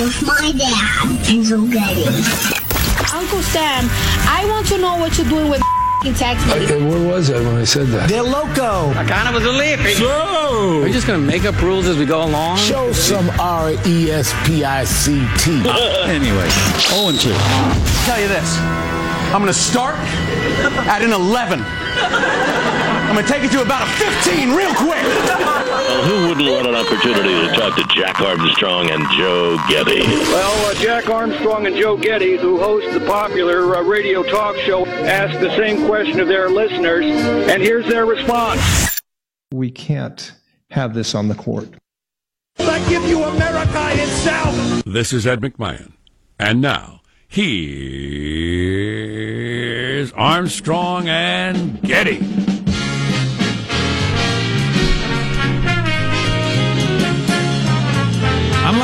with my dad, Hazel Getty. Uncle Sam, I want to know what you're doing with text me. Okay, where was I when I said that? They're loco. I kind of was a lippy. So, Are you just going to make up rules as we go along? Show some R E S P I C T. Anyway, 0 and 2. tell you this. I'm going to start at an 11. I'm going to take it to about a 15 real quick. Well, who wouldn't want an opportunity to talk to Jack Armstrong and Joe Getty? Well, uh, Jack Armstrong and Joe Getty, who host the popular uh, radio talk show, asked the same question of their listeners, and here's their response. We can't have this on the court. I give you America itself. This is Ed McMahon. And now, here's Armstrong and Getty.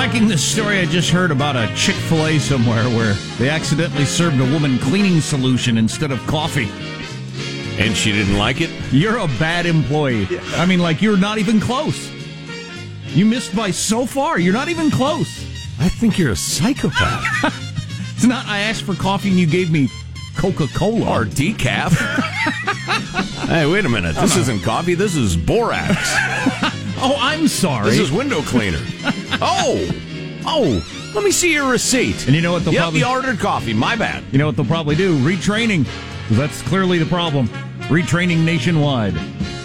Liking this story I just heard about a Chick fil A somewhere where they accidentally served a woman cleaning solution instead of coffee. And she didn't like it? You're a bad employee. I mean, like, you're not even close. You missed by so far. You're not even close. I think you're a psychopath. It's not, I asked for coffee and you gave me Coca Cola. or decaf. hey, wait a minute. This isn't coffee. This is borax. Oh, I'm sorry. This is window cleaner. Oh, oh. Let me see your receipt. and you know what they'll Yep, probably you ordered coffee. My bad. You know what they'll probably do? Retraining. That's clearly the problem. Retraining nationwide.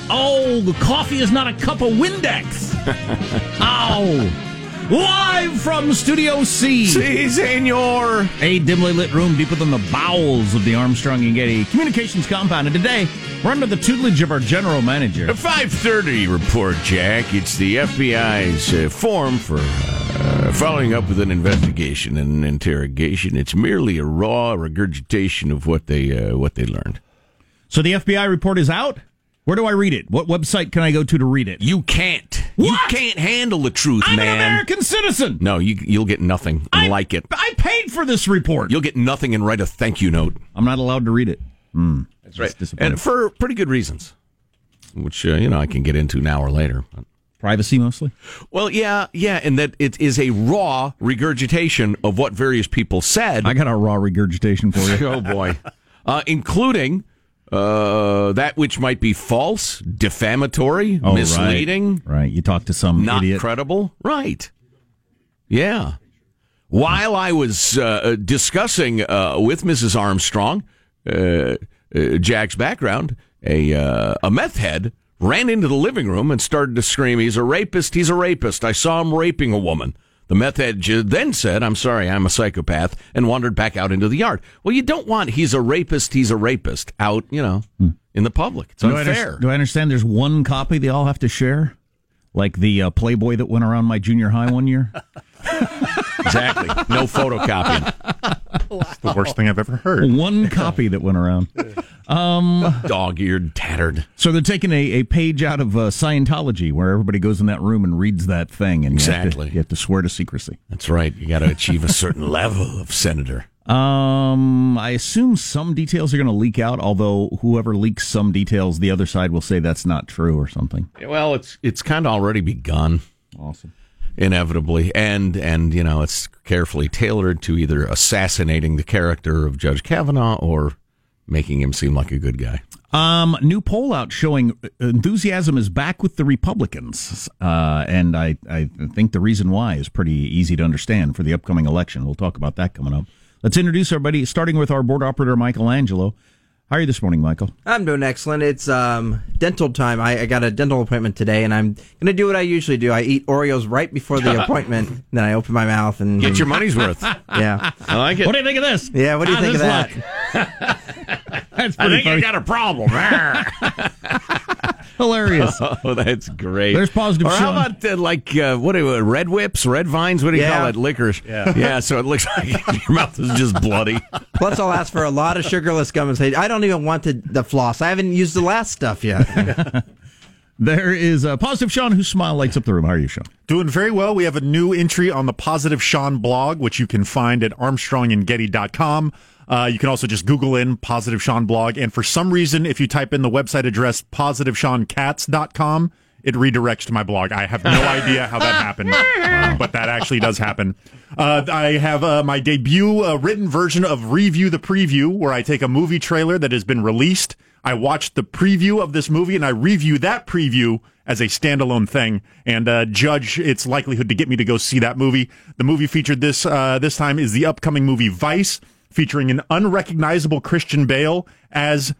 Oh, the coffee is not a cup of Windex. Ow. Oh. Live from Studio C. Si, senor. A dimly lit room deeper than the bowels of the Armstrong and Getty Communications compound. And today, we're under the tutelage of our general manager. A 5:30 report, Jack. It's the FBI's uh, form for uh, following up with an investigation and an interrogation. It's merely a raw regurgitation of what they uh, what they learned. So the FBI report is out? Where do I read it? What website can I go to to read it? You can't. What? You can't handle the truth, I'm man. an American citizen. No, you you'll get nothing I like it. I paid for this report. You'll get nothing and write a thank you note. I'm not allowed to read it. Hmm. That's right. And for pretty good reasons, which uh, you know I can get into now or later. Privacy mostly. Well, yeah, yeah, and that it is a raw regurgitation of what various people said. I got a raw regurgitation for you. oh boy, uh, including uh, that which might be false, defamatory, Oh, misleading, Right. right. You talk to some not idiot. credible. Right. Yeah. While I was uh, discussing uh, with Mrs. Armstrong uh, uh, Jack's background, a uh, a meth head ran into the living room and started to scream, "He's a rapist! He's a rapist! I saw him raping a woman." The meth head then said, "I'm sorry, I'm a psychopath," and wandered back out into the yard. Well, you don't want "he's a rapist, he's a rapist" out, you know, in the public. It's do, I unfair. under- do I understand there's one copy they all have to share? Like the uh, Playboy that went around my junior high one year? exactly. No photocopying. The worst thing I've ever heard. One copy that went around. Um, Dog-eared, tattered. so they're taking a, a page out of uh, Scientology where everybody goes in that room and reads that thing. And you have to- Exactly. you have to swear to secrecy. That's right. You got to achieve a certain level of senator. Um, I assume some details are going to leak out, although whoever leaks some details, the other side will say that's not true or something. Well, it's it's kind of already begun. Awesome. Inevitably, and and you know it's carefully tailored to either assassinating the character of Judge Kavanaugh or making him seem like a good guy. Um, new poll out showing enthusiasm is back with the Republicans, uh, and I, I think the reason why is pretty easy to understand for the upcoming election. We'll talk about that coming up. Let's introduce everybody, starting with our board operator, Michael Angelo. How are you this morning, Michael? I'm doing excellent. It's um, dental time. I, I got a dental appointment today, and I'm going to do what I usually do. I eat Oreos right before the appointment, and then I open my mouth and Get your money's worth. Yeah, I like it. What do you think of this? yeah. What do you Ah, think of that? That's I pretty think I funny. got a problem. Hilarious. oh, that's great. There's positive Or how Sean. about uh, like uh, what do you, red whips, red vines? What do you Yeah. call it? Licorice. Yeah. yeah. So it looks like your mouth is just bloody. Plus, I'll ask for a lot of sugarless gum and say, I don't even want the, the floss. I haven't used the last stuff yet. There is a positive Sean whose smile lights up the room. How are you, Sean? Doing very well. We have a new entry on the Positive Sean blog, which you can find at armstrongandgetty.com. Uh, you can also just Google in Positive Sean blog. And for some reason, if you type in the website address positiveseancats.com, it redirects to my blog. I have no idea how that happened, but that actually does happen. Uh, I have uh, my debut uh, written version of Review the Preview, where I take a movie trailer that has been released. I watch the preview of this movie and I review that preview as a standalone thing and uh, judge its likelihood to get me to go see that movie. The movie featured this uh, this time is the upcoming movie Vice, featuring an unrecognizable Christian Bale as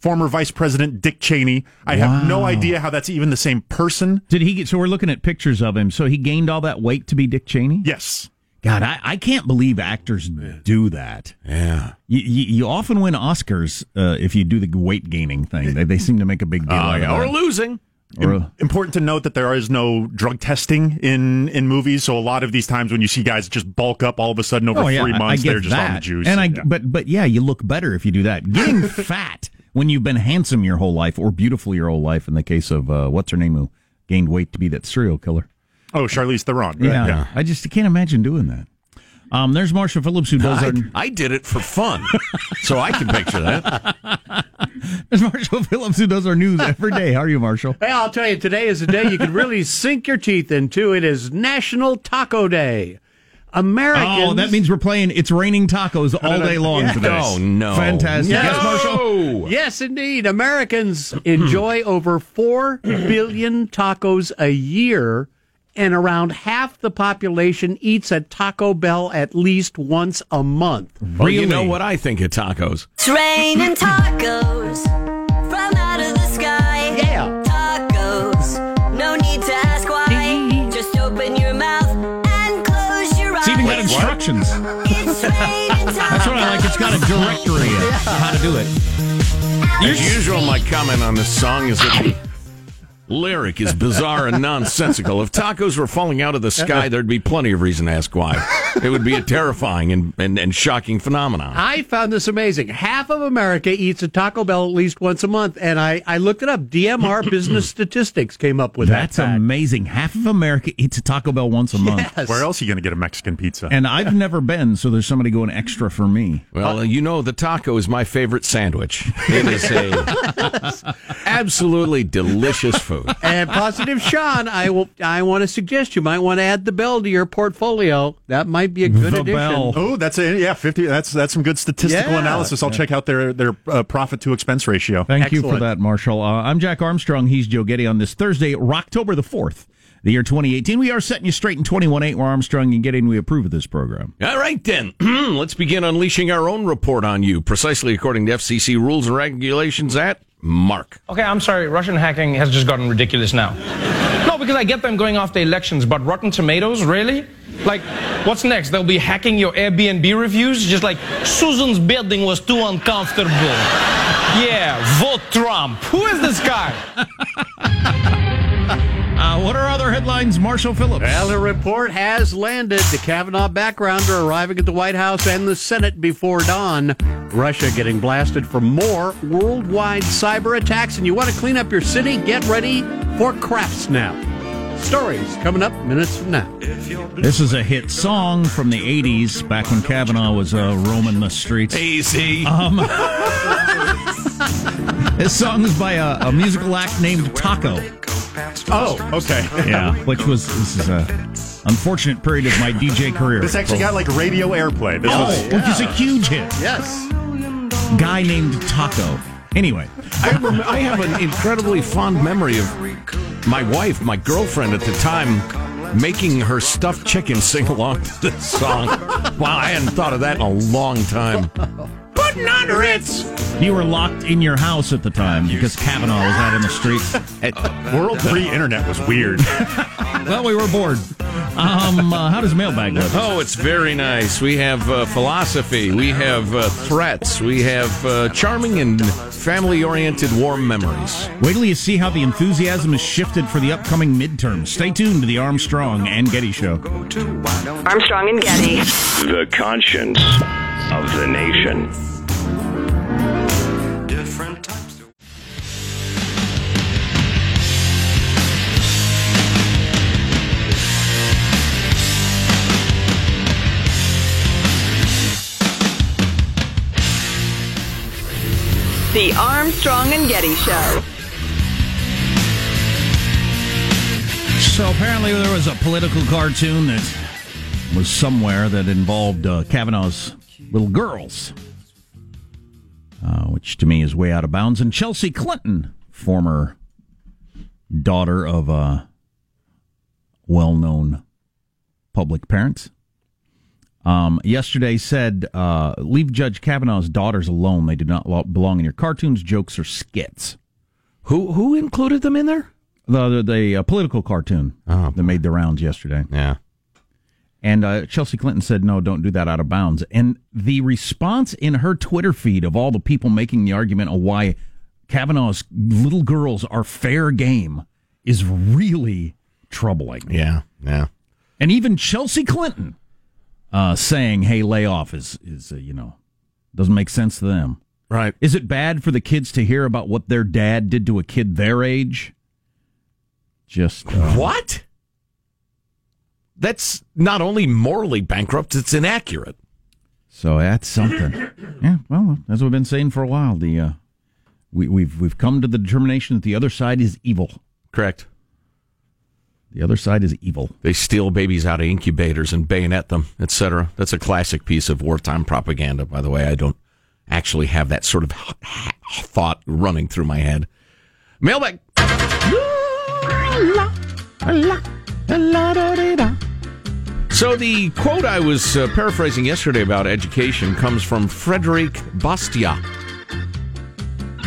former Vice President Dick Cheney. I have no idea how that's even the same person. Did he get? So we're looking at pictures of him. So he gained all that weight to be Dick Cheney. Yes. God, I, I can't believe actors do that. Yeah. You, you, you often win Oscars uh, if you do the weight gaining thing. They, they seem to make a big deal Oh, out yeah. of Or losing. Or, Im- important to note that there is no drug testing in in movies. So a lot of these times when you see guys just bulk up all of a sudden over Oh, yeah, three months, they're just that. on the juice. And I, Yeah. but but yeah, you look better if you do that. Getting fat when you've been handsome your whole life or beautiful your whole life. In the case of uh, what's her name who gained weight to be that serial killer. Oh, Charlize Theron. Yeah, I just can't imagine doing that. Um, there's Marshall Phillips who does I, our. I did it for fun, so I can picture that. There's Marshall Phillips who does our news every day. How are you, Marshall? Hey, I'll tell you, today is a day you can really sink your teeth into. It is National Taco Day. Americans. Oh, that means we're playing "It's Raining Tacos" all day long Yes. today. Oh, no. Fantastic! No. Yes, Marshall. Yes, indeed. Americans enjoy over 4 billion tacos a year, and around half the population eats at Taco Bell at least once a month. Well, you know what I think of tacos. It's raining tacos from out of the sky. Yeah. Tacos. No need to ask why. Just open your mouth and close your eyes. It's even got instructions. It's raining tacos. That's what I like. It's got a directory of how to do it. As usual, my comment on this song is that the lyric is bizarre and nonsensical. If tacos were falling out of the sky, uh-huh. there'd be plenty of reason to ask why. It would be a terrifying and, and, and shocking phenomenon. I found this amazing. Half of America eats a Taco Bell at least once a month, and I, I looked it up. DMR Business Statistics came up with That's that. That's amazing. Half of America eats a Taco Bell once a month. Yes. Where else are you going to get a Mexican pizza? And I've never been, so there's somebody going extra for me. Well, uh, you know, the taco is my favorite sandwich. It is a absolutely delicious food. And positive Sean, I will. I want to suggest you might want to add the bell to your portfolio. That might be a good The addition. bell. Oh, that's a yeah, fifty. That's that's some good statistical Yeah. analysis. I'll check out their their uh, profit to expense ratio. Thank you for that, Marshall. Uh, I'm Jack Armstrong. He's Joe Getty on this Thursday, October the 4th, the year 2018. We are setting you straight in 21.8. We're Armstrong and Getting. we approve of this program. All right, then. Let's begin unleashing our own report on you, precisely according to FCC rules and regulations at Mark. Okay, I'm sorry. Russian hacking has just gotten ridiculous now. No, because I get them going off the elections, but Rotten Tomatoes, really? Like, what's next? They'll be hacking your Airbnb reviews? Just like, Susan's bedding was too uncomfortable. Yeah, vote Trump. Who is this guy? Uh, what are other headlines, Marshall Phillips? Well, the report has landed. The Kavanaugh backgrounder arriving at the White House and the Senate before dawn. Russia getting blasted for more worldwide cyber attacks. And you want to clean up your city? Get ready for Craft Snap. Stories coming up minutes from now. This is a hit song from the 80s, back when Kavanaugh was uh, roaming the streets. Easy. Um, this song is by a, a musical act named Taco. Oh, okay. Yeah, which was this is a unfortunate period of my DJ career. This actually got like radio airplay. This oh, was which is a huge hit. Yes. Guy named Taco. Anyway, I, rem- I have an incredibly fond memory of my wife, my girlfriend at the time, making her stuffed chicken sing along to this song. Wow, I hadn't thought of that in a long time. Putting on Ritz. you were locked in your house at the time because Kavanaugh was out in the streets. world pre-internet was weird. well, we were bored. Um, uh, how does mailbag look? Oh, it's very nice. We have uh, philosophy, we have uh, threats, we have uh, charming and family oriented warm memories. Wait till you see how the enthusiasm is shifted for the upcoming midterms. Stay tuned to the Armstrong and Getty Show. Armstrong and Getty. The conscience of the nation. The Armstrong and Getty Show. So apparently there was a political cartoon that was somewhere that involved uh, Kavanaugh's little girls, uh, which to me is way out of bounds. And Chelsea Clinton, former daughter of a well-known public parents, um, yesterday said, uh, "Leave Judge Kavanaugh's daughters alone. They do not belong in your cartoons, jokes, or skits." Who who included them in there? The the, the uh, political cartoon Oh, that made the rounds yesterday. Yeah. And uh, Chelsea Clinton said, no, don't do that out of bounds. And the response in her Twitter feed of all the people making the argument of why Kavanaugh's little girls are fair game is really troubling. Yeah, yeah. And even Chelsea Clinton uh, saying, hey, lay off is, is uh, you know, doesn't make sense to them. Right. Is it bad for the kids to hear about what their dad did to a kid their age? Just. Uh, What? That's not only morally bankrupt, it's inaccurate. So that's something. yeah, well, as we've been saying for a while, the uh, we, we've we've come to the determination that the other side is evil. Correct. The other side is evil. They steal babies out of incubators and bayonet them, etc. That's a classic piece of wartime propaganda, by the way. I don't actually have that sort of thought running through my head. Mailbag. So the quote I was uh, paraphrasing yesterday about education comes from Frederic Bastiat.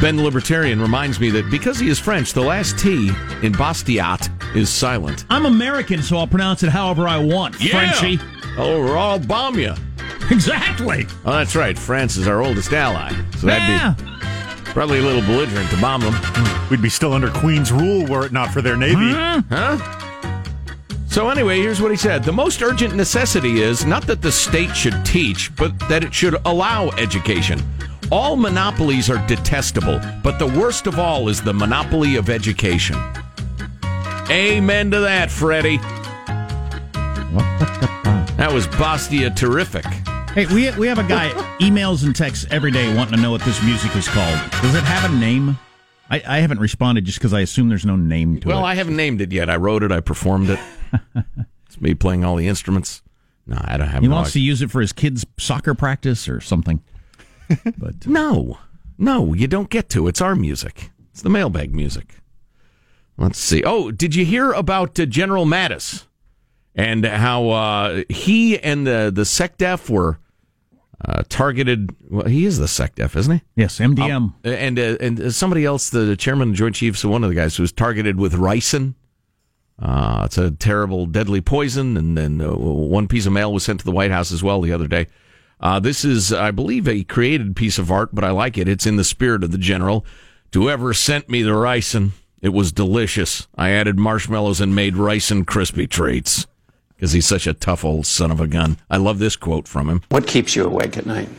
Ben Libertarian reminds me that because he is French, the last T in Bastiat is silent. I'm American, so I'll pronounce it however I want. Frenchy. Oh, we're all bomb you. Exactly. Oh, that's right. France is our oldest ally. So that'd Yeah. be probably a little belligerent to bomb them. We'd be still under Queen's rule were it not for their navy. Mm-hmm. Huh? So anyway, here's what he said. The most urgent necessity is not that the state should teach, but that it should allow education. All monopolies are detestable, but the worst of all is the monopoly of education. Amen to that, Freddie. That was Bastia terrific. Hey, we we have a guy emails and texts every day wanting to know what this music is called. Does it have a name? I, I haven't responded just because I assume there's no name to Well, it. Well, I haven't named it yet. I wrote it. I performed it. it's me playing all the instruments. No, I don't have. he no wants to use it for his kids' soccer practice or something. But uh, No, no, you don't get to. It's our music. It's the mailbag music. Let's see. Oh, did you hear about uh, General Mattis and how uh, he and the the SecDef were uh, targeted? Well, he is the SecDef, isn't he? yes, MDM. Um, and uh, and somebody else, the chairman of the Joint Chiefs, one of the guys, who was targeted with ricin. Uh, it's a terrible, deadly poison, and then uh, one piece of mail was sent to the White House as well the other day. Uh, this is, I believe, a created piece of art, but I like it. It's in the spirit of the general. To whoever sent me the ricin, it was delicious. I added marshmallows and made rice and crispy treats because he's such a tough old son of a gun. I love this quote from him. What keeps you awake at night?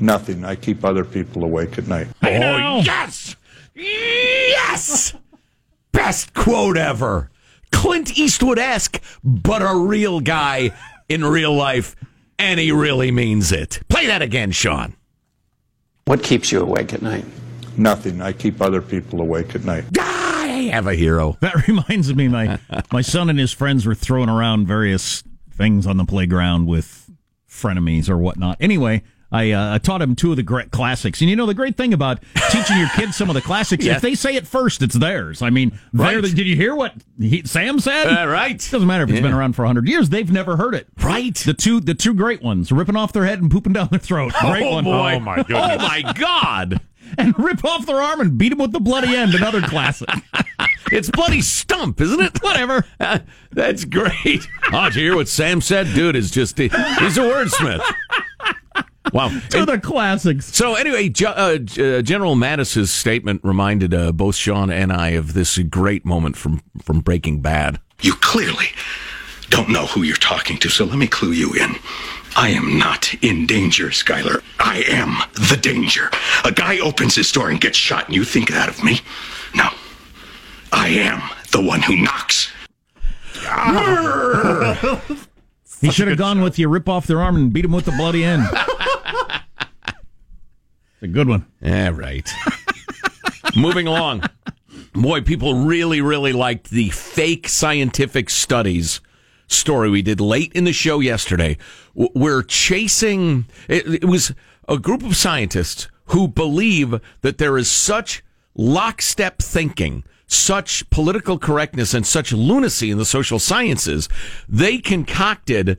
Nothing. I keep other people awake at night. Oh, yes! Yes! Best quote ever. Clint Eastwood esque, but a real guy in real life, and he really means it. Play that again, Sean. What keeps you awake at night? Nothing. I keep other people awake at night. I have a hero. That reminds me, my my son and his friends were throwing around various things on the playground with frenemies or whatnot. Anyway, I uh, I taught him two of the great classics, and you know the great thing about teaching your kids some of the classics, Yeah. if they say it first, it's theirs. I mean, Right. the- did you hear what he, Sam said? Uh, right. Doesn't matter if it's been around for hundred years; they've never heard it. Right. The two the two great ones, ripping off their head and pooping down their throat. Great oh, one. boy. Oh, my goodness. Oh, my God. And rip off their arm and beat them with the bloody end. Another classic. It's Bloody Stump, isn't it? Whatever. Uh, that's great. Oh, did you hear what Sam said? Dude is just, he's a wordsmith. Wow. Two of the classics. So anyway, Ge- uh, G- uh, General Mattis's statement reminded uh, both Sean and I of this great moment from from Breaking Bad. You clearly don't know who you're talking to, so let me clue you in. I am not in danger, Skylar. I am the danger. A guy opens his door and gets shot, and you think that of me? No. I am the one who knocks. He should have gone with you, rip off their arm and beat him with the bloody end. it's a good one. Yeah, right. Moving along. Boy, people really, really liked the fake scientific studies story we did late in the show yesterday. We're chasing, it, it was a group of scientists who believe that there is such lockstep thinking, such political correctness, and such lunacy in the social sciences. They concocted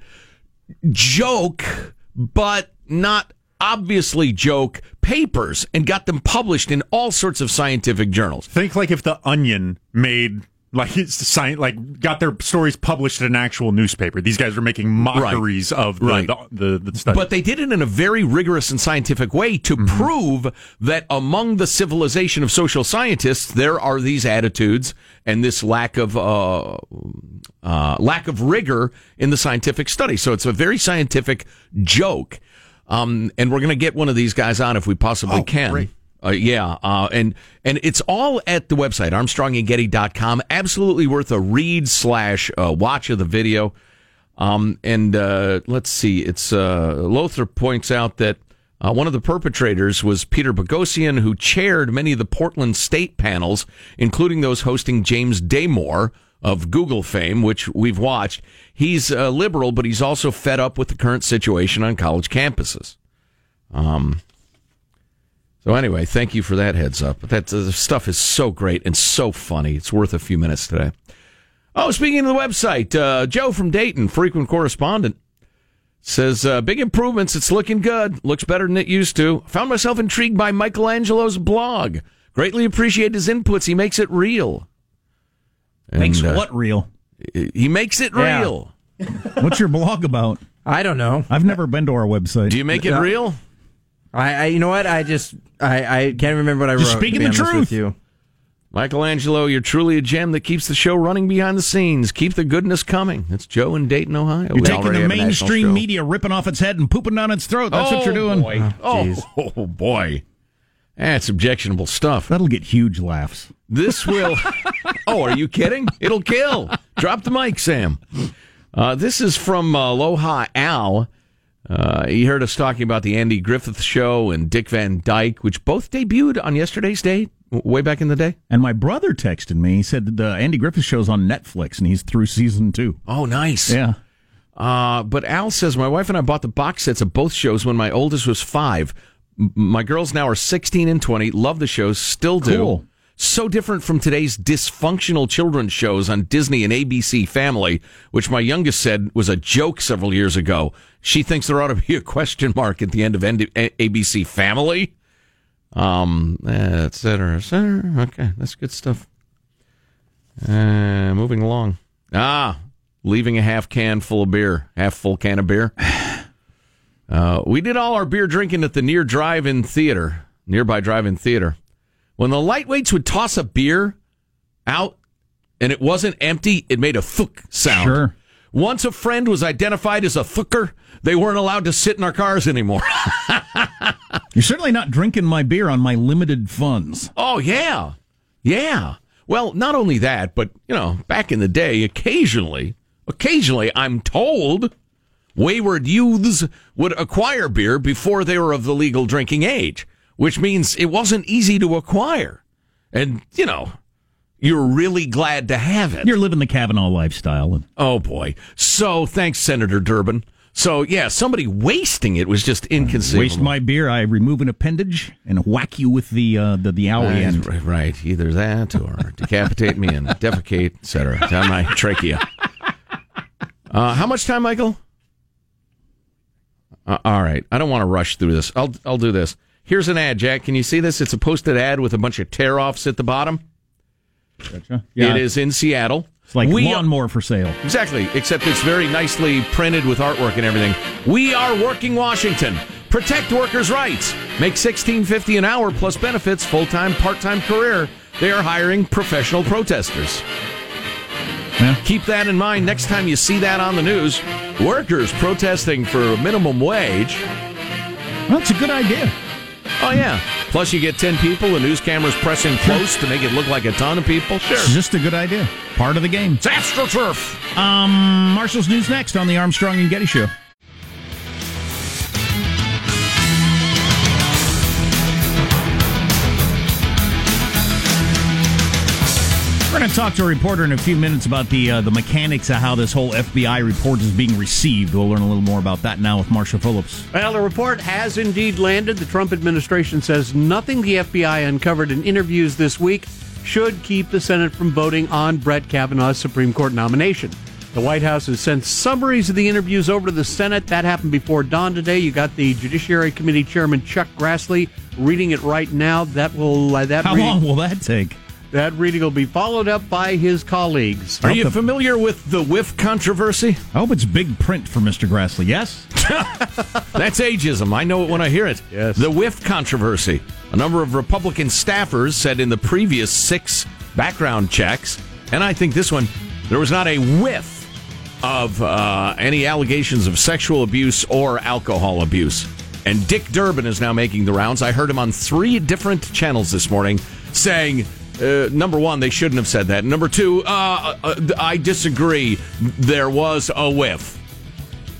joke, but not obviously joke papers and got them published in all sorts of scientific journals. Think like if the Onion made like it's sci- like got their stories published in an actual newspaper. These guys are making mockeries of the, Right. the, the the study. But they did it in a very rigorous and scientific way to prove that among the civilization of social scientists, there are these attitudes and this lack of uh, uh, lack of rigor in the scientific study. So it's a very scientific joke. Um, and we're going to get one of these guys on if we possibly can. Uh, yeah, uh, and and it's all at the website armstrongandgetty.com. Absolutely worth a read slash uh, watch of the video. Um, and uh, let's see, it's uh, Lothar points out that uh, one of the perpetrators was Peter Boghossian, who chaired many of the Portland state panels, including those hosting James Damore of Google fame, which we've watched. He's liberal, but he's also fed up with the current situation on college campuses. Um, so anyway, thank you for that heads up. But that the stuff is so great and so funny. It's worth a few minutes today. Oh, speaking of the website, uh, Joe from Dayton, frequent correspondent, says uh, big improvements. It's looking good. Looks better than it used to. Found myself intrigued by Michelangelo's blog. Greatly appreciate his inputs. He makes it real. Makes And, uh, what real? He makes it Yeah. real. What's your blog about? I don't know. I've never been to our website. Do you make it No. real? I, I, you know what? I just, I, I can't remember what I Just wrote. speaking to be the truth. With you. Michelangelo, you're truly a gem that keeps the show running behind the scenes. Keep the goodness coming. It's Joe in Dayton, Ohio. You're We taking the have a national mainstream media, ripping off its head and pooping down its throat. That's what you're doing. Boy. Oh, oh, boy. That's objectionable stuff. That'll get huge laughs. This will. oh, are you kidding? It'll kill. Drop the mic, Sam. Uh, this is from uh, Aloha Al. Uh, he heard us talking about the Andy Griffith Show and Dick Van Dyke, which both debuted on yesterday's date, way back in the day. And my brother texted me. He said the Andy Griffith show's on Netflix and he's through season two. Oh, nice. Yeah. Uh, but Al says my wife and I bought the box sets of both shows when my oldest was five. M- My girls now are 16 and 20. Love the shows, still do. Cool. So different from today's dysfunctional children's shows on Disney and ABC Family, which my youngest said was a joke several years ago. She thinks there ought to be a question mark at the end of ABC Family. Um, et cetera, et cetera. Okay, that's good stuff. Uh, moving along. Ah, leaving a half can full of beer, half full can of beer. Uh, we did all our beer drinking at the near drive-in theater, nearby drive-in theater. When the lightweights would toss a beer out and it wasn't empty, it made a thuk sound. Sure. Once a friend was identified as a thooker, they weren't allowed to sit in our cars anymore. You're certainly not drinking my beer on my limited funds. Oh yeah, yeah. Well, not only that, but you know, back in the day, occasionally, occasionally, I'm told wayward youths would acquire beer before they were of the legal drinking age, which means it wasn't easy to acquire, and you know, you're really glad to have it. You're living the Kavanaugh lifestyle. And Oh boy! So thanks, Senator Durbin. So yeah, somebody wasting it was just inconceivable. waste my beer, I remove an appendage and whack you with the uh, the, the owie Right, end. right, right. Either that or decapitate me and defecate, etc. Down my trachea. Uh, how much time, Michael? Uh, all right. I don't want to rush through this. I'll I'll do this. Here's an ad, Jack. Can you see this? It's a posted ad with a bunch of tear offs at the bottom. Gotcha. Yeah. It is in Seattle. It's like We- lawnmower for sale. Exactly, except it's very nicely printed with artwork and everything. We are working Washington. Protect workers' rights. Make sixteen fifty an hour plus benefits, full time, part time career. They are hiring professional protesters. Yeah. Keep that in mind next time you see that on the news. Workers protesting for minimum wage. That's a good idea. Oh yeah. Plus you get ten people, the news cameras pressing close to make it look like a ton of people. Sure. It's just a good idea. Part of the game. It's AstroTurf. Um, Marshall's News next on the Armstrong and Getty Show. We're going to talk to a reporter in a few minutes about the uh, the mechanics of how this whole FBI report is being received. We'll learn a little more about that now with Marshall Phillips. Well, the report has indeed landed. The Trump administration says nothing the FBI uncovered in interviews this week should keep the Senate from voting on Brett Kavanaugh's Supreme Court nomination. The White House has sent summaries of the interviews over to the Senate. That happened before dawn today. You got the Judiciary Committee Chairman Chuck Grassley reading it right now. That will uh, that How reading- long will that take? That reading will be followed up by his colleagues. Are you familiar with the whiff controversy? I hope it's big print for Mr. Grassley. Yes? That's ageism. I know it when I hear it. Yes. The whiff controversy. A number of Republican staffers said in the previous six background checks, and I think this one, there was not a whiff of uh, any allegations of sexual abuse or alcohol abuse. And Dick Durbin is now making the rounds. I heard him on three different channels this morning saying, uh, number one, they shouldn't have said that. Number two, uh, uh, I disagree. There was a whiff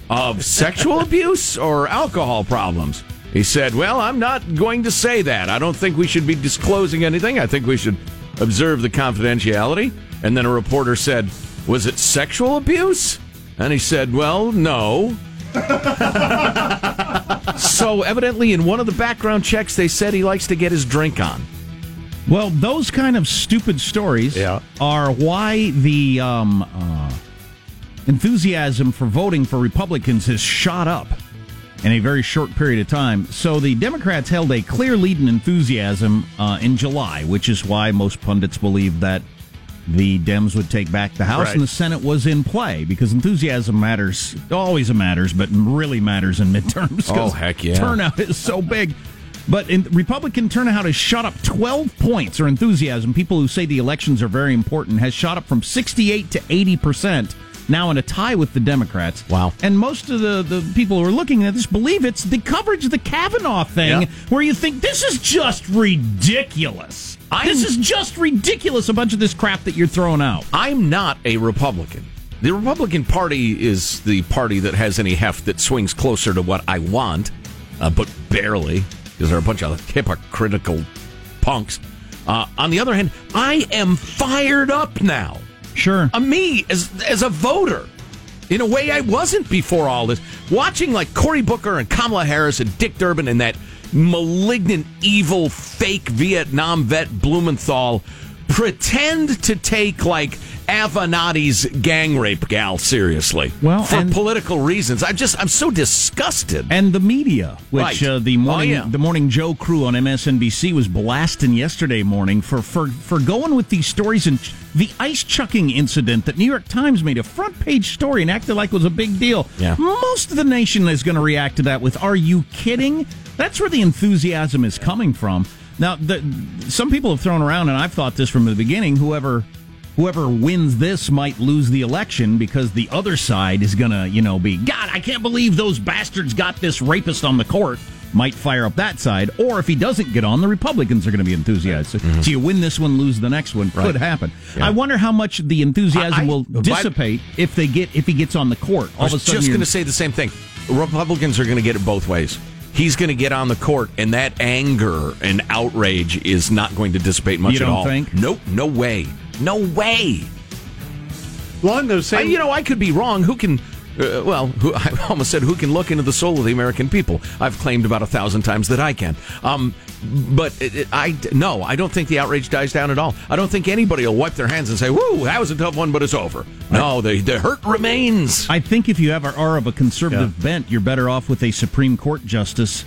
of sexual abuse or alcohol problems. He said, Well, I'm not going to say that. I don't think we should be disclosing anything. I think we should observe the confidentiality. And then a reporter said, Was it sexual abuse? And he said, Well, no. so evidently, in one of the background checks, they said he likes to get his drink on. Well, those kind of stupid stories are why the um, uh, enthusiasm for voting for Republicans has shot up in a very short period of time. So the Democrats held a clear lead in enthusiasm uh, in July, which is why most pundits believe that the Dems would take back the House Right. and the Senate was in play because enthusiasm matters, always matters, but really matters in midterms. Oh, heck yeah. Turnout is so big. But in, Republican turnout has shot up 12 points, or enthusiasm. People who say the elections are very important has shot up from 68 to 80 percent. Now in a tie with the Democrats. Wow. And most of the, the people who are looking at this believe it's the coverage of the Kavanaugh thing Yeah. where you think this is just ridiculous. this is just ridiculous, a bunch of this crap that you're throwing out. I'm not a Republican. The Republican Party is the party that has any heft that swings closer to what I want, uh, but barely, because they're a bunch of hypocritical punks. Uh, on the other hand, I am fired up now. Sure. Uh, me as as a voter. In a way I wasn't before all this. Watching like Cory Booker and Kamala Harris and Dick Durbin and that malignant, evil, fake Vietnam vet Blumenthal pretend to take like Avenatti's gang rape gal seriously. Well, for and- political reasons. I'm just I'm so disgusted. And the media, which Right. uh, the Oh, morning yeah. the morning Joe crew on MSNBC was blasting yesterday morning for for for going with these stories and the ice chucking incident that New York Times made a front page story and acted like it was a big deal. Yeah. Most of the nation is going to react to that with "Are you kidding?" That's where the enthusiasm is coming from. Now, the, some people have thrown around, and I've thought this from the beginning. Whoever whoever wins this might lose the election because the other side is going to, you know, be, God, I can't believe those bastards got this rapist on the court. Might fire up that side. Or if he doesn't get on, the Republicans are going to be enthusiastic. So mm-hmm. you win this one, lose the next one. Could happen. Yeah. I wonder how much the enthusiasm I- will dissipate if they get if he gets on the court. I All of a sudden, just going to say the same thing. Republicans are going to get it both ways. He's going to get on the court, and that anger and outrage is not going to dissipate much You at don't all. think? Nope, no way, no way. Along those I, you know, I could be wrong. Who can? Uh, well, who, I almost said who can look into the soul of the American people. I've claimed about a thousand times that I can. Um, but it, it, I no, I don't think the outrage dies down at all. I don't think anybody will wipe their hands and say, "Woo, that was a tough one, but it's over." No, the the hurt remains. I think if you have are of a conservative bent, you're better off with a Supreme Court justice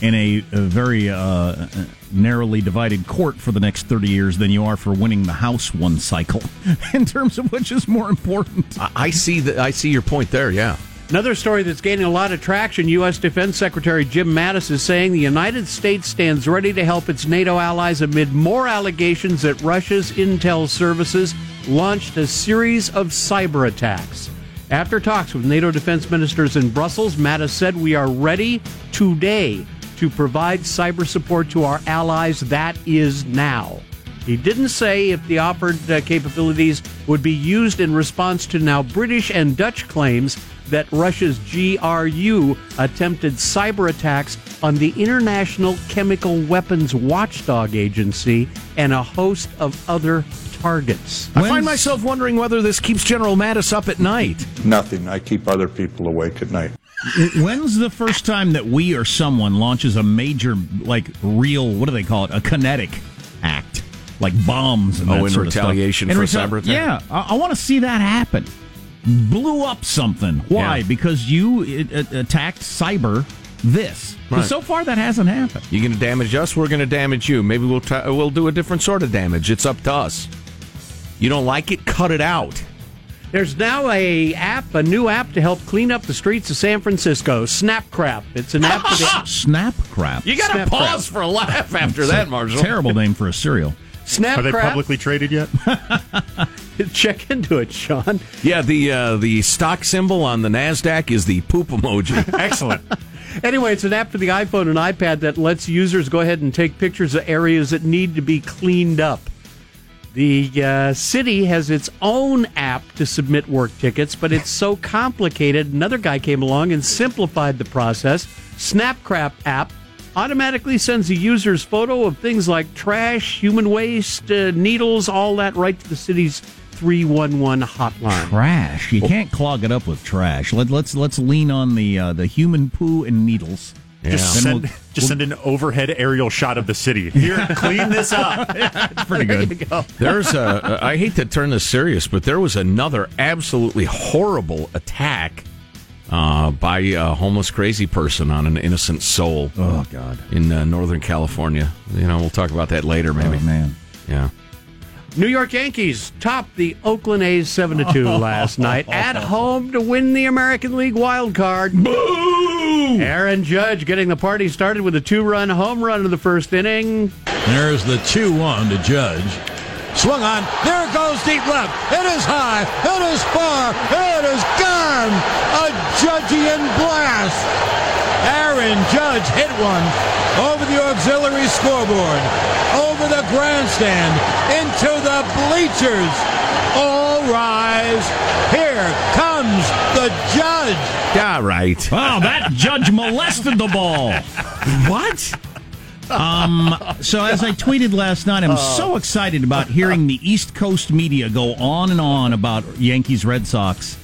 in a, a very uh, narrowly divided court for the next 30 years than you are for winning the House one cycle, in terms of which is more important. I, I see that. I see your point there. Yeah. Another story that's gaining a lot of traction U.S. Defense Secretary Jim Mattis is saying the United States stands ready to help its NATO allies amid more allegations that Russia's intel services launched a series of cyber attacks. After talks with NATO defense ministers in Brussels, Mattis said, We are ready today to provide cyber support to our allies. That is now. He didn't say if the offered uh, capabilities would be used in response to now British and Dutch claims that Russia's GRU attempted cyber attacks on the International Chemical Weapons Watchdog Agency and a host of other targets. I find myself wondering whether this keeps General Mattis up at night. Nothing. I keep other people awake at night. When's the first time that we or someone launches a major, like, real, what do they call it, a kinetic act? Like bombs and Oh, that in sort of stuff. retaliation for reta- cyber attack? Yeah, I, I want to see that happen. Blew up something. Why? Yeah. Because you it, it attacked cyber this. Right. So far, that hasn't happened. You're going to damage us. We're going to damage you. Maybe we'll try, we'll do a different sort of damage. It's up to us. You don't like it? Cut it out. There's now a app, a new app to help clean up the streets of San Francisco. Snapcrap. It's an app for the Snap crap. You got to Snap pause crap. for a laugh after that, Marshall. Terrible name for a cereal. Snapcrap. Are they publicly traded yet? Check into it, Sean. Yeah, the uh, the stock symbol on the Nasdaq is the poop emoji. Excellent. Anyway, it's an app for the iPhone and iPad that lets users go ahead and take pictures of areas that need to be cleaned up. The uh, city has its own app to submit work tickets, but it's so complicated. Another guy came along and simplified the process. Snapcrap app automatically sends the user's photo of things like trash, human waste, uh, needles, all that right to the city's 311 hotline. Trash. You can't clog it up with trash. Let, let's let's lean on the uh, the human poo and needles. Just send we'll- just send an overhead aerial shot of the city. Here, clean this up. It's Pretty There good. you go. There's a. I hate to turn this serious, but there was another absolutely horrible attack uh, by a homeless crazy person on an innocent soul. Oh God. In uh, Northern California. You know, we'll talk about that later, maybe. Oh man. Yeah. New York Yankees topped the Oakland A's 7 to 2 last night at home to win the American League wild card. Boo! Aaron Judge getting the party started with a two run home run in the first inning. There's the 2 1 to Judge. Swung on. There it goes deep left. It is high. It is far. It is gone. A Judgian blast. Aaron Judge hit one over the auxiliary scoreboard, over the grandstand, into the bleachers. All rise. Here comes the judge. Yeah, right. Wow, that judge molested the ball. What? Um, so as I tweeted last night, I'm so excited about hearing the East Coast media go on and on about Yankees Red Sox.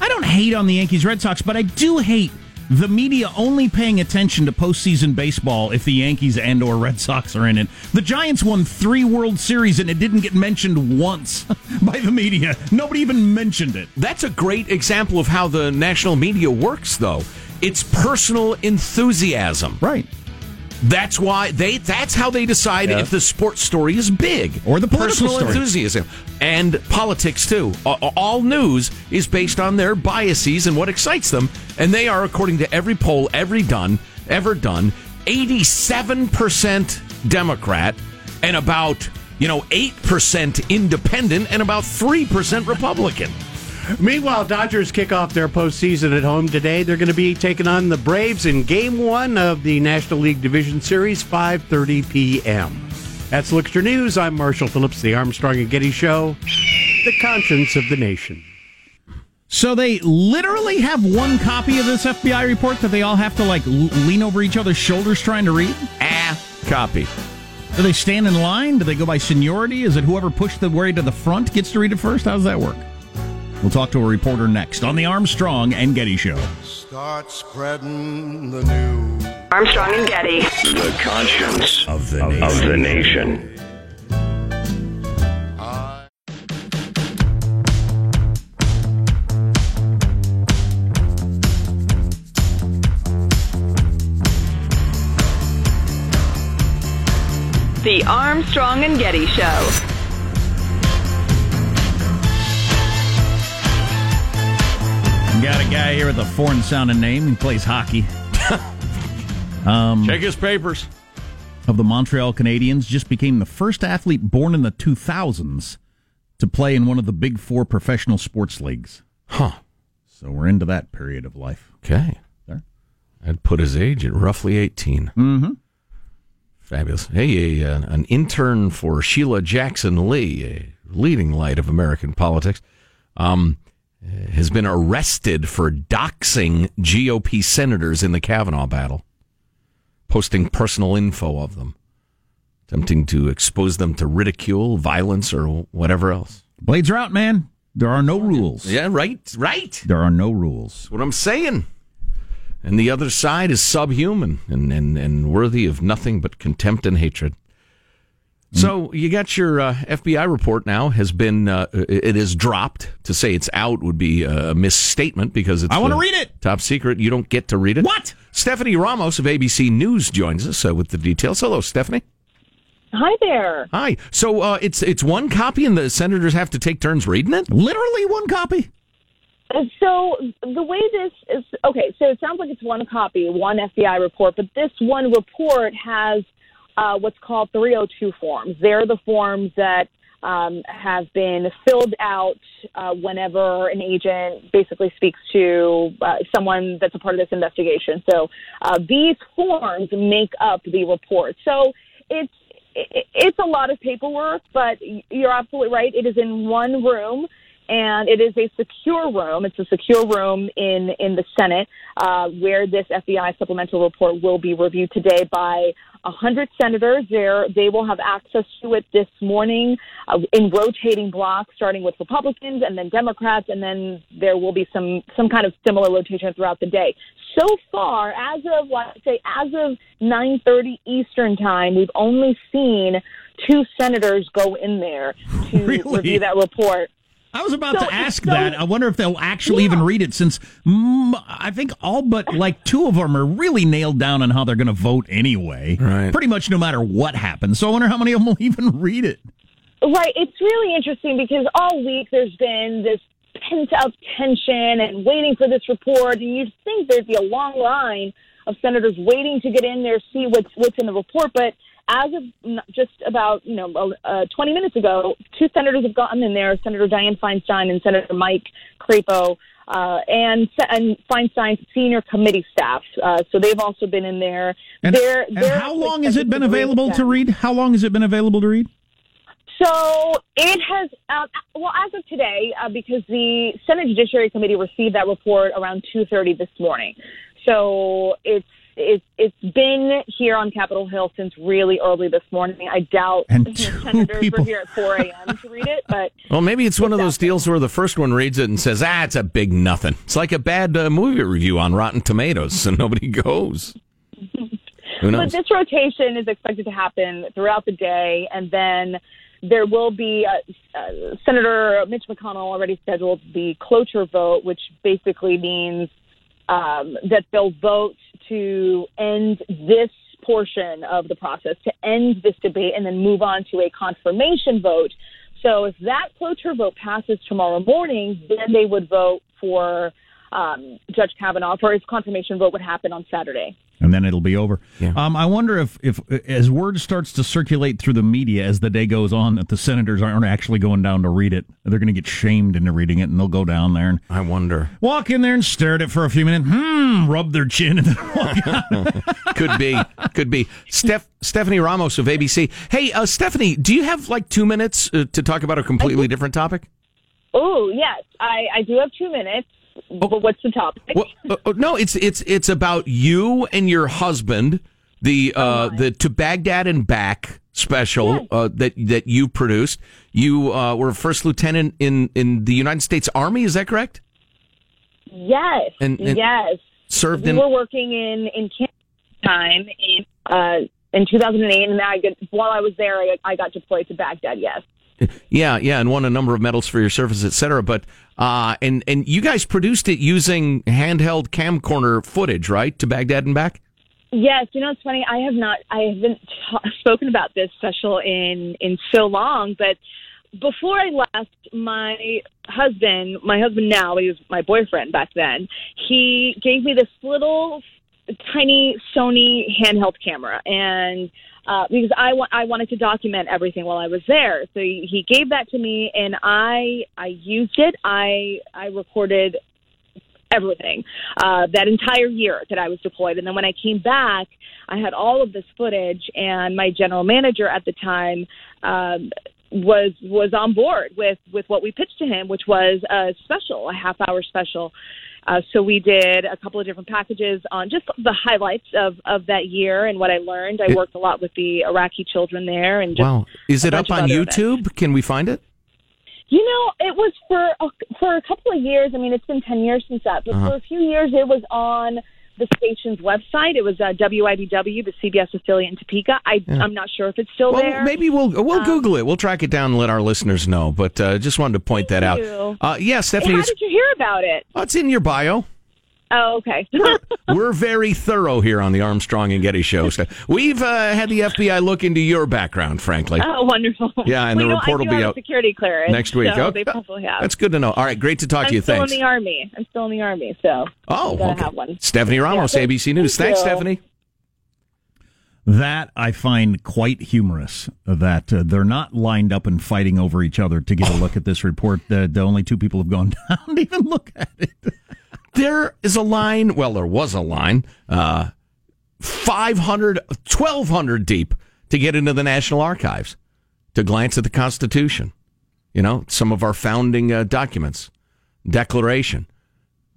I don't hate on the Yankees Red Sox, but I do hate the media only paying attention to postseason baseball if the Yankees and or Red Sox are in it. The Giants won three World Series and it didn't get mentioned once by the media. Nobody even mentioned it. That's a great example of how the national media works, though. It's personal enthusiasm. Right. That's why they. That's how they decide if the sports story is big Or the political personal story. enthusiasm and politics too. All news is based on their biases and what excites them, and they are, according to every poll ever done, ever done, eighty-seven percent Democrat and about you know eight percent Independent and about three percent Republican. Meanwhile, Dodgers kick off their postseason at home today. They're going to be taking on the Braves in Game One of the National League Division Series, 5:30 p.m. That's Look at Your News. I'm Marshall Phillips, the Armstrong and Getty Show, the conscience of the nation. So they literally have one copy of this FBI report that they all have to like l- lean over each other's shoulders trying to read. Ah, copy. Do they stand in line? Do they go by seniority? Is it whoever pushed the way to the front gets to read it first? How does that work? We'll talk to a reporter next on the Armstrong and Getty Show. Start spreading the news. Armstrong and Getty. The conscience of the Of the nation. The Armstrong and Getty Show. Got a guy here with a foreign sounding name. He plays hockey. um, Check his papers. Of the Montreal Canadiens, just became the first athlete born in the 2000s to play in one of the big four professional sports leagues. Huh. So we're into that period of life. Okay. There. I'd put his age at roughly 18. Mm-hmm. Fabulous. Hey, a, uh, an intern for Sheila Jackson Lee, a leading light of American politics, um, has been arrested for doxing GOP senators in the Kavanaugh battle. posting personal info of them, attempting to expose them to ridicule, violence, or whatever else. Blades are out, man. There are no rules. Yeah, right, right. There are no rules. That's what I'm saying. And the other side is subhuman and, and, and worthy of nothing but contempt and hatred. So you got your uh, FBI report now has been uh, it is dropped. To say it's out would be a misstatement because it's I wanna uh, read it. Top secret. You don't get to read it. What? Stephanie Ramos of ABC News joins us uh, with the details. Hello, Stephanie. Hi there. Hi. So uh, it's it's one copy, and the senators have to take turns reading it. Literally one copy. Uh, So the way this is okay, so it sounds like it's one copy, one FBI report, but this one report has uh, what's called 302 forms. They're the forms that um, have been filled out uh, whenever an agent basically speaks to uh, someone that's a part of this investigation. So uh, these forms make up the report. So it's it's a lot of paperwork, but you're absolutely right. It is in one room, and it is a secure room. It's a secure room in in the Senate uh, where this FBI supplemental report will be reviewed today by a hundred senators. There, they will have access to it this morning uh, in rotating blocks, starting with Republicans and then Democrats, and then there will be some some kind of similar rotation throughout the day. So far, as of let's say as of 9:30 Eastern time, we've only seen two senators go in there to review that report. I was about So to ask so- that. I wonder if they'll actually even read it, since mm, I think all but like two of them are really nailed down on how they're going to vote anyway. Right. Pretty much no matter what happens. So I wonder how many of them will even read it. Right. It's really interesting because all week there's been this pent up tension and waiting for this report, and you'd think there'd be a long line of senators waiting to get in there, see what's what's in the report. But as of just about you know uh, 20 minutes ago, two senators have gotten in there: Senator Dianne Feinstein and Senator Mike Crapo. Uh, and and Feinstein's senior committee staff, uh, so they've also been in there. And, they're, and they're how long has it been available to read? How long has it been available to read? So it has, um, well, as of today, uh, because the Senate Judiciary Committee received that report around two thirty this morning. So it's it's it's been here on Capitol Hill since really early this morning. I doubt And senators people- were here at four a.m. to read it, but Well, maybe it's one of those deals where the first one reads it and says, "Ah, it's a big nothing." It's like a bad uh, movie review on Rotten Tomatoes, so nobody goes. Who But this rotation is expected to happen throughout the day, and then there will be uh, uh, Senator Mitch McConnell already scheduled the cloture vote, which basically means um, that they'll vote to end this portion of the process, to end this debate, and then move on to a confirmation vote. So if that cloture vote passes tomorrow morning, then they would vote for um, Judge Kavanaugh, for his confirmation vote would happen on Saturday. And then it'll be over. Um, I wonder if, if as word starts to circulate through the media as the day goes on that the senators aren't actually going down to read it. They're going to get shamed into reading it, and they'll go down there and I wonder. walk in there and stare at it for a few minutes. Hmm, rub their chin, and then walk out. could be, could be. Steph, Stephanie Ramos of ABC. Hey, uh, Stephanie, do you have like two minutes uh, to talk about a completely different topic? Oh yes, I, I do have two minutes. But what's the topic? Well, uh, uh, no, it's it's it's about you and your husband. The uh, the to Baghdad and back special uh, that that you produced. You uh, were a first lieutenant in in the United States Army. Is that correct? Yes, And- and yes. served we in- were working in in camp time in uh, in 2008, and I got, while I was there, I, I got deployed to Baghdad. Yes. Yeah, yeah, and won a number of medals for your service, et cetera. But uh, and and you guys produced it using handheld camcorder footage, right, to Baghdad and back. Yes, you know it's funny. I have not. I haven't ta- spoken about this special in in so long, but before I left, my husband, my husband now, he was my boyfriend back then. He gave me this little tiny Sony handheld camera, and uh, because I wa- I wanted to document everything while I was there, so he, he gave that to me, and I I used it. I I recorded everything uh, that entire year that I was deployed. And then when I came back, I had all of this footage, and my general manager at the time um, was was on board with with what we pitched to him, which was a special, a half hour special. Uh, so we did a couple of different packages on just the highlights of, of that year and what I learned. I It- worked a lot with the Iraqi children there, and just Wow. Is it up on other events. YouTube? Can we find it? You know, it was for a, for a couple of years. I mean, it's been ten years since that, but Uh-huh. for a few years, it was on the station's website. It was uh, WIBW, the CBS affiliate in Topeka. I, Yeah. I'm not sure if it's still Well, there. maybe we'll we'll Um, Google it. We'll track it down and let our listeners know. But uh, just wanted to point that out. you. Uh, yeah, Stephanie, how did you hear about it? it's in your bio. Oh, okay. We're very thorough here on the Armstrong and Getty show. So We've uh, had the FBI look into your background, frankly. oh, wonderful. Yeah, and Well, the you know, report I will be have out security clearance next week. So Oh, they probably have. That's good to know. All right, great to talk to you. Thanks. I'm to you. still Thanks. in the army. I'm still in the army, so Oh, I gotta okay. have one. Stephanie Ramos, Yeah, ABC News. thank Thanks, you. Stephanie. That I find quite humorous that uh, they're not lined up and fighting over each other to get a look at this report. The, the only two people have gone down to even look at it. There is a line, well, there was a line, uh, 500, 1,200 deep to get into the National Archives to glance at the Constitution. You know, some of our founding uh, documents, Declaration.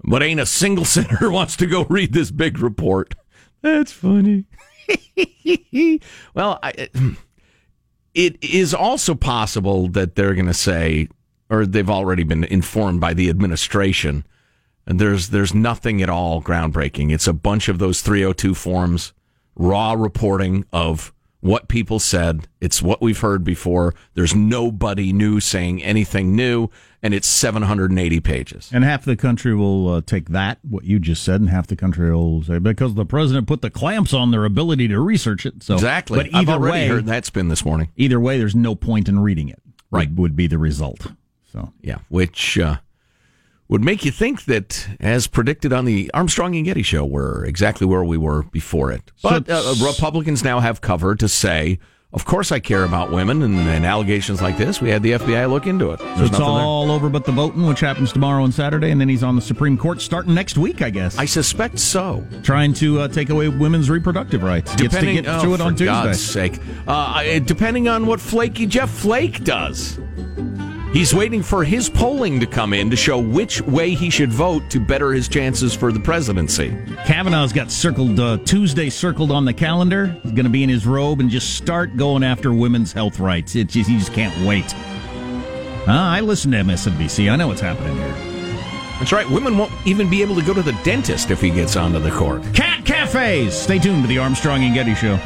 But ain't a single senator wants to go read this big report. That's funny. well, I, it is also possible that they're going to say, or they've already been informed by the administration, and there's there's nothing at all groundbreaking. It's a bunch of those 302 forms, raw reporting of what people said. It's what we've heard before. There's nobody new saying anything new, and it's 780 pages. And half the country will uh, take that, what you just said, and half the country will say, because the president put the clamps on their ability to research it. So, exactly. But I've either already way, heard that spin this morning. Either way, there's no point in reading it. Right. Would, would be the result. So, Yeah, which uh, would make you think that, as predicted on the Armstrong and Getty show, we're exactly where we were before it. But uh, Republicans now have cover to say, of course I care about women and, and allegations like this. We had the FBI look into it. So it's nothing there. all over but the voting, which happens tomorrow and Saturday, and then he's on the Supreme Court starting next week, I guess. I suspect so. Trying to uh, take away women's reproductive rights. Gets to Depending, get oh, to it on Tuesday. God's sake. Uh, depending on what flaky Jeff Flake does. He's waiting for his polling to come in to show which way he should vote to better his chances for the presidency. Kavanaugh's got circled uh, Tuesday circled on the calendar. He's going to be in his robe and just start going after women's health rights. It's just, he just can't wait. Ah, I listen to MSNBC. I know what's happening here. That's right. Women won't even be able to go to the dentist if he gets onto the court. Cat cafes. Stay tuned to the Armstrong and Getty Show.